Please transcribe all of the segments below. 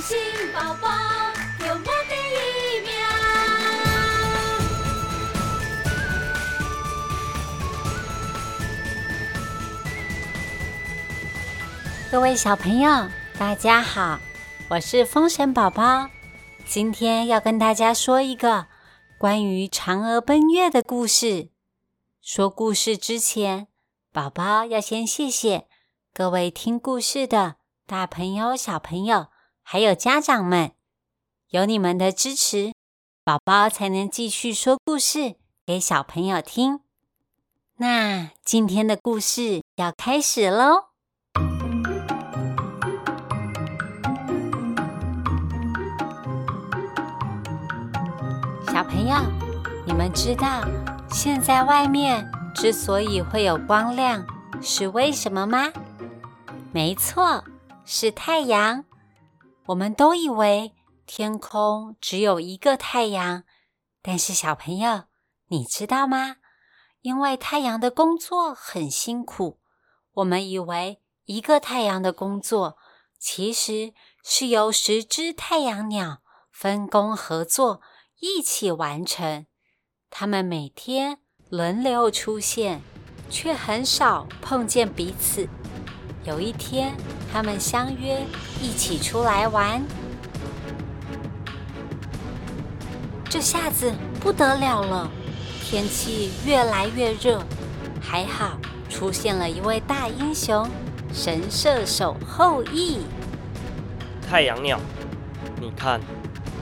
心宝宝有我的一名。各位小朋友，大家好，我是风神宝宝。今天要跟大家说一个关于嫦娥奔月的故事。说故事之前，宝宝要先谢谢各位听故事的大朋友、小朋友，还有家长们。有你们的支持，宝宝才能继续说故事给小朋友听。那今天的故事要开始喽！小朋友，你们知道现在外面之所以会有光亮，是为什么吗？没错，是太阳。我们都以为天空只有一个太阳，但是小朋友，你知道吗？因为太阳的工作很辛苦，我们以为一个太阳的工作，其实是由十只太阳鸟分工合作。一起完成，他们每天轮流出现，却很少碰见彼此。有一天，他们相约一起出来玩，这下子不得了了，天气越来越热。还好出现了一位大英雄——神射手后羿。太阳鸟，你看。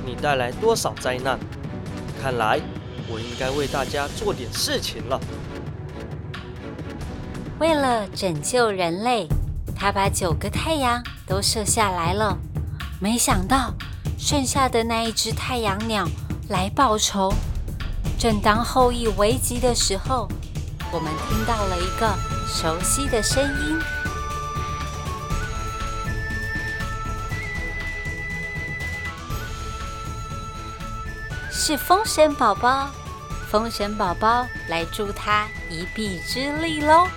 你带来多少灾难？看来我应该为大家做点事情了。为了拯救人类，他把九个太阳都射下来了。没想到剩下的那一只太阳鸟来报仇。正当后羿危急的时候，我们听到了一个熟悉的声音。是风神宝宝，风神宝宝来助他一臂之力喽！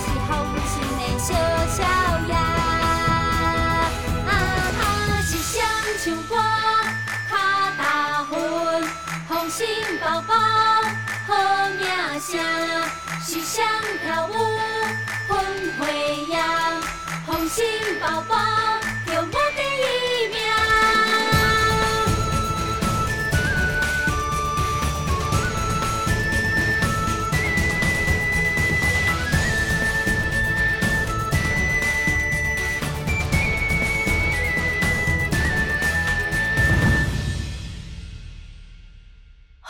是风神的小少爷。啊，是双唱歌，卡大魂，风神宝宝好名声，是双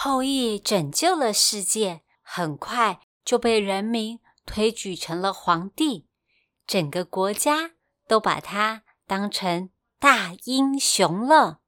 后羿拯救了世界，很快就被人民推举成了皇帝，整个国家都把他当成大英雄了。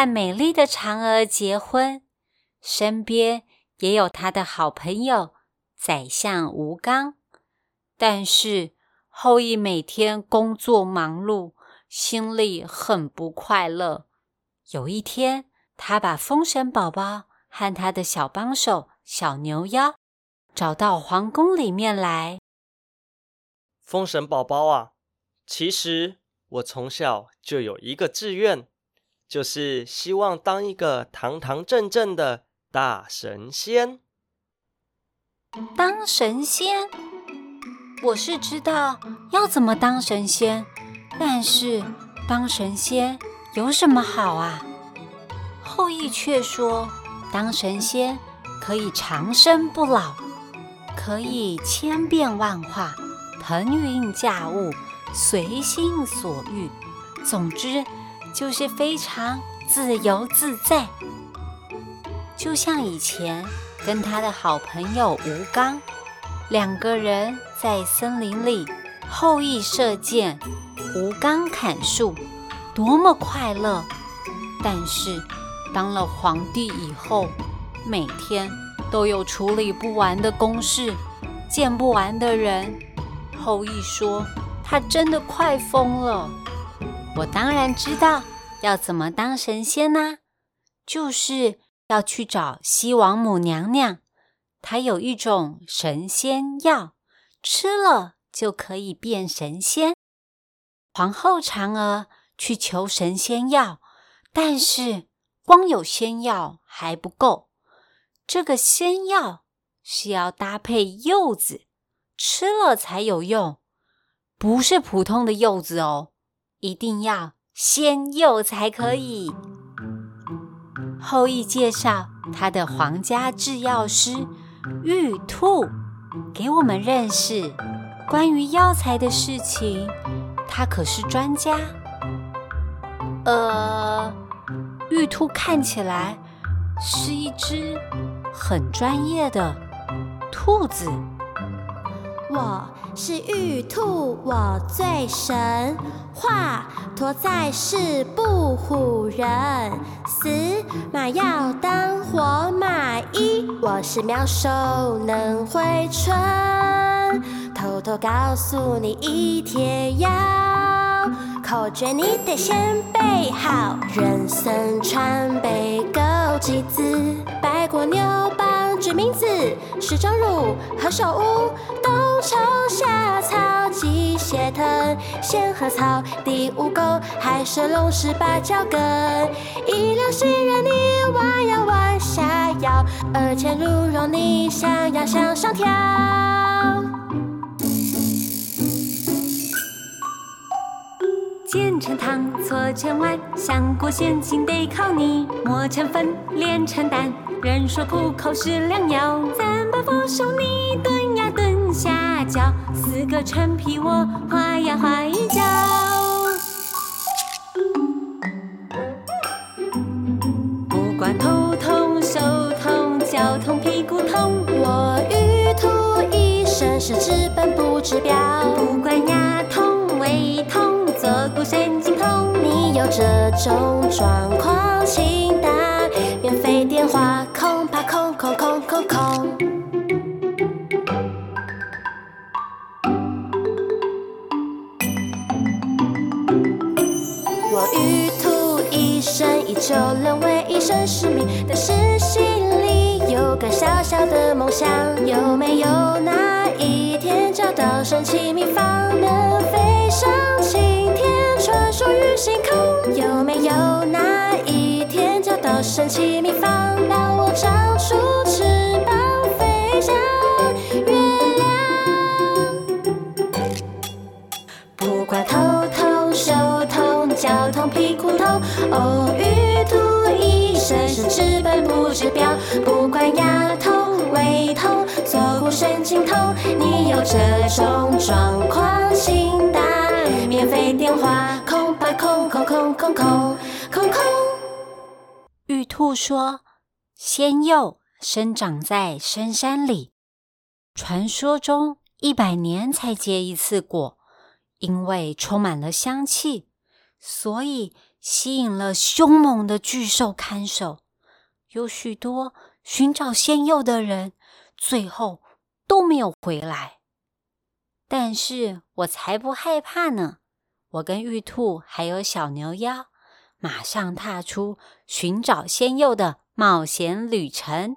和美丽的嫦娥结婚，身边也有他的好朋友宰相吴刚。但是后羿每天工作忙碌，心里很不快乐。有一天，他把封神宝宝和他的小帮手小牛妖找到皇宫里面来。封神宝宝啊，其实我从小就有一个志愿，就是希望当一个堂堂正正的大神仙。当神仙？我是知道要怎么当神仙，但是当神仙有什么好啊？后羿却说，当神仙可以长生不老，可以千变万化，腾云驾雾，随心所欲，总之就是非常自由自在。就像以前跟他的好朋友吴刚。两个人在森林里，后羿射箭，吴刚砍树，多么快乐！但是当了皇帝以后，每天都有处理不完的公事，见不完的人。后羿说：“他真的快疯了。”我当然知道要怎么当神仙呢，就是要去找西王母娘娘。她有一种神仙药，吃了就可以变神仙。皇后嫦娥去求神仙药，但是光有仙药还不够，这个仙药是要搭配柚子吃了才有用，不是普通的柚子哦，一定要仙柚才可以。后羿介绍他的皇家制药师。玉兔给我们认识关于药材的事情，他可是专家。呃，玉兔看起来是一只很专业的兔子。我是玉兔，我最神话，驮在世不唬人。死马要当活马医，我是妙手能回春。偷偷告诉你一帖药，口诀你得先背好。人参川贝枸杞子，白果牛决明子，石钟乳何首乌，冬虫夏草鸡血藤，仙鹤草地乌沟，海蛇龙是芭蕉根。一两杏仁你弯腰弯下腰，二钱鹿茸你想要向上跳。煎成汤，搓成丸，香锅先进得靠你。磨成粉，炼成丹。人说苦口是良药，三把佛手你炖呀炖下脚，四个陈皮我画呀画一脚。不管头痛手痛脚痛屁股痛，我玉兔一生是治本不治标。不管牙痛胃痛坐骨神经痛，你有这种状况，请打免费电话。空空空空，我玉兔一生以救人为一生使命，但是心里有个小小的梦想。有没有哪一天找到神奇秘方，能飞上青天，传说于星空？有没有哪一天找到神奇痛胃痛坐骨神经痛，你有这种状况，请打免费电话，空吧空空空空空空空。玉兔说：“仙柚生长在深山里，传说中一百年才结一次果，因为充满了香气，所以。”吸引了凶猛的巨兽看守，有许多寻找仙幼的人，最后都没有回来。但是我才不害怕呢！我跟玉兔还有小牛妖，马上踏出寻找仙幼的冒险旅程。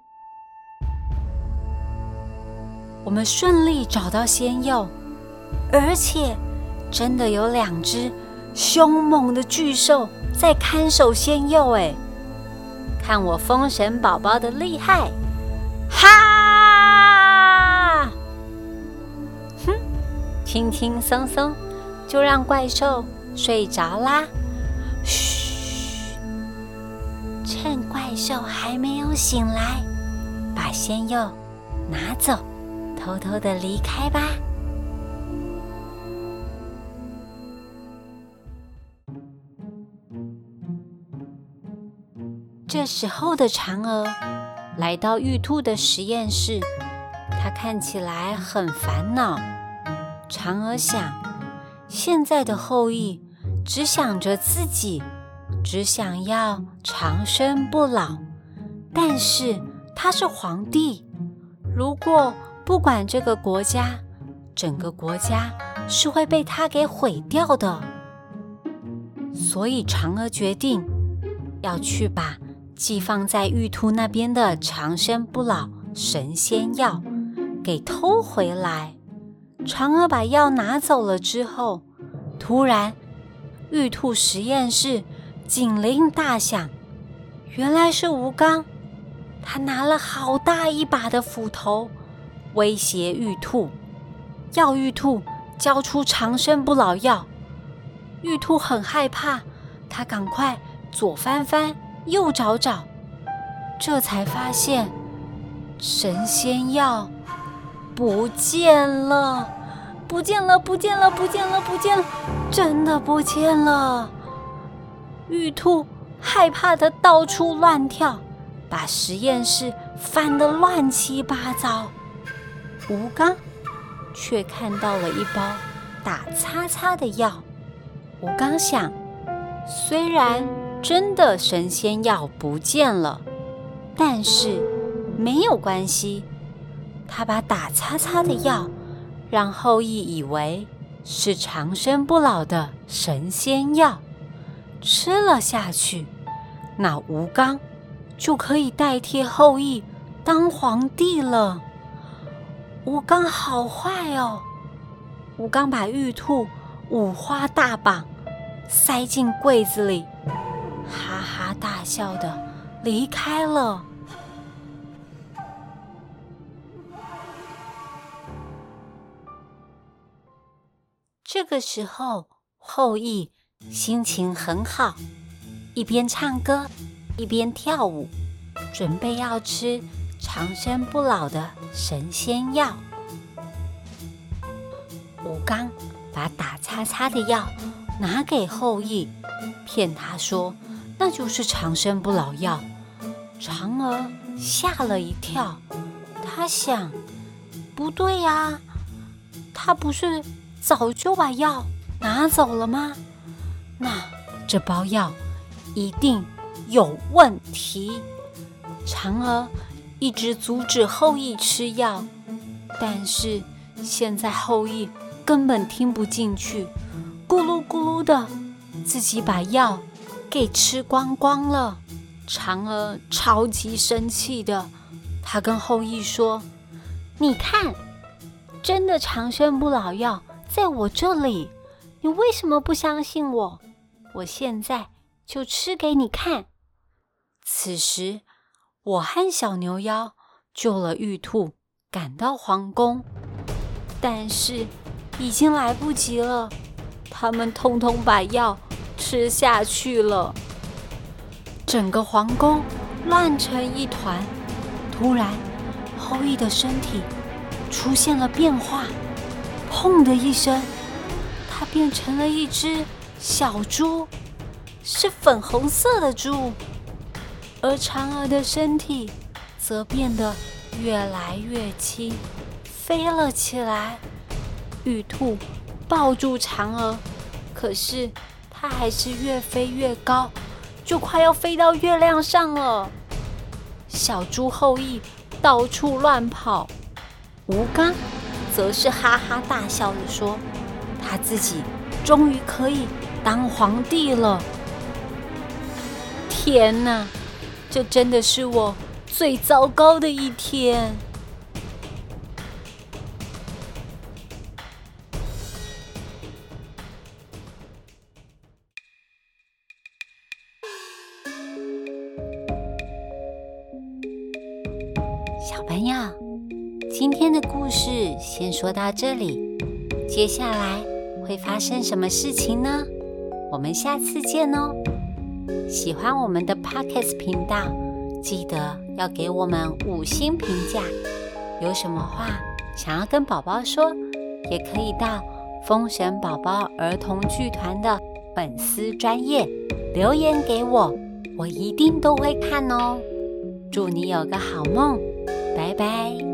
我们顺利找到仙幼，而且真的有两只凶猛的巨兽在看守仙幼。哎，看我风神宝宝的厉害！哈！哼，轻轻松松就让怪兽睡着啦。嘘，趁怪兽还没有醒来，把仙幼拿走。偷偷的离开吧。这时候的嫦娥来到玉兔的实验室，他看起来很烦恼。嫦娥想，现在的后羿只想着自己，只想要长生不老，但是他是皇帝，如果……不管这个国家，整个国家是会被他给毁掉的。所以嫦娥决定要去把寄放在玉兔那边的长生不老神仙药给偷回来。嫦娥把药拿走了之后，突然玉兔实验室警铃大响，原来是吴刚，他拿了好大一把的斧头。威胁玉兔，要玉兔交出长生不老药。玉兔很害怕，他赶快左翻翻，又找找，这才发现神仙药不见了，不见了，不见了，不见了，不见了，真的不见了！玉兔害怕的到处乱跳，把实验室翻得乱七八糟。吴刚却看到了一包打擦擦的药。吴刚想，虽然真的神仙药不见了，但是没有关系。他把打擦擦的药让后羿以为是长生不老的神仙药，吃了下去，那吴刚就可以代替后羿当皇帝了。吴刚好坏哦！吴刚把玉兔五花大绑，塞进柜子里，哈哈大笑的离开了。这个时候，后羿心情很好，一边唱歌一边跳舞，准备要吃。长生不老的神仙药，吴刚把打叉叉的药拿给后羿，骗他说那就是长生不老药。嫦娥吓了一跳，她想，不对呀，他不是早就把药拿走了吗？那这包药一定有问题。嫦娥。一直阻止后羿吃药，但是现在后羿根本听不进去，咕噜咕噜的，自己把药给吃光光了。嫦娥超级生气的，她跟后羿说：“你看，真的长生不老药在我这里，你为什么不相信我？我现在就吃给你看。”此时。我和小牛妖救了玉兔，赶到皇宫，但是已经来不及了。他们通通把药吃下去了，整个皇宫乱成一团。突然，后羿的身体出现了变化，砰的一声，他变成了一只小猪，是粉红色的猪。而嫦娥的身体则变得越来越轻，飞了起来。玉兔抱住嫦娥，可是它还是越飞越高，就快要飞到月亮上了。小猪后羿到处乱跑，吴刚则是哈哈大笑着说：“他自己终于可以当皇帝了。”天哪，这真的是我最糟糕的一天。小朋友，今天的故事先说到这里，接下来会发生什么事情呢？我们下次见哦！喜欢我们的 Pockets 频道，记得要给我们五星评价。有什么话想要跟宝宝说，也可以到风神宝宝儿童剧团的粉丝专业留言给我，我一定都会看哦。祝你有个好梦，拜拜。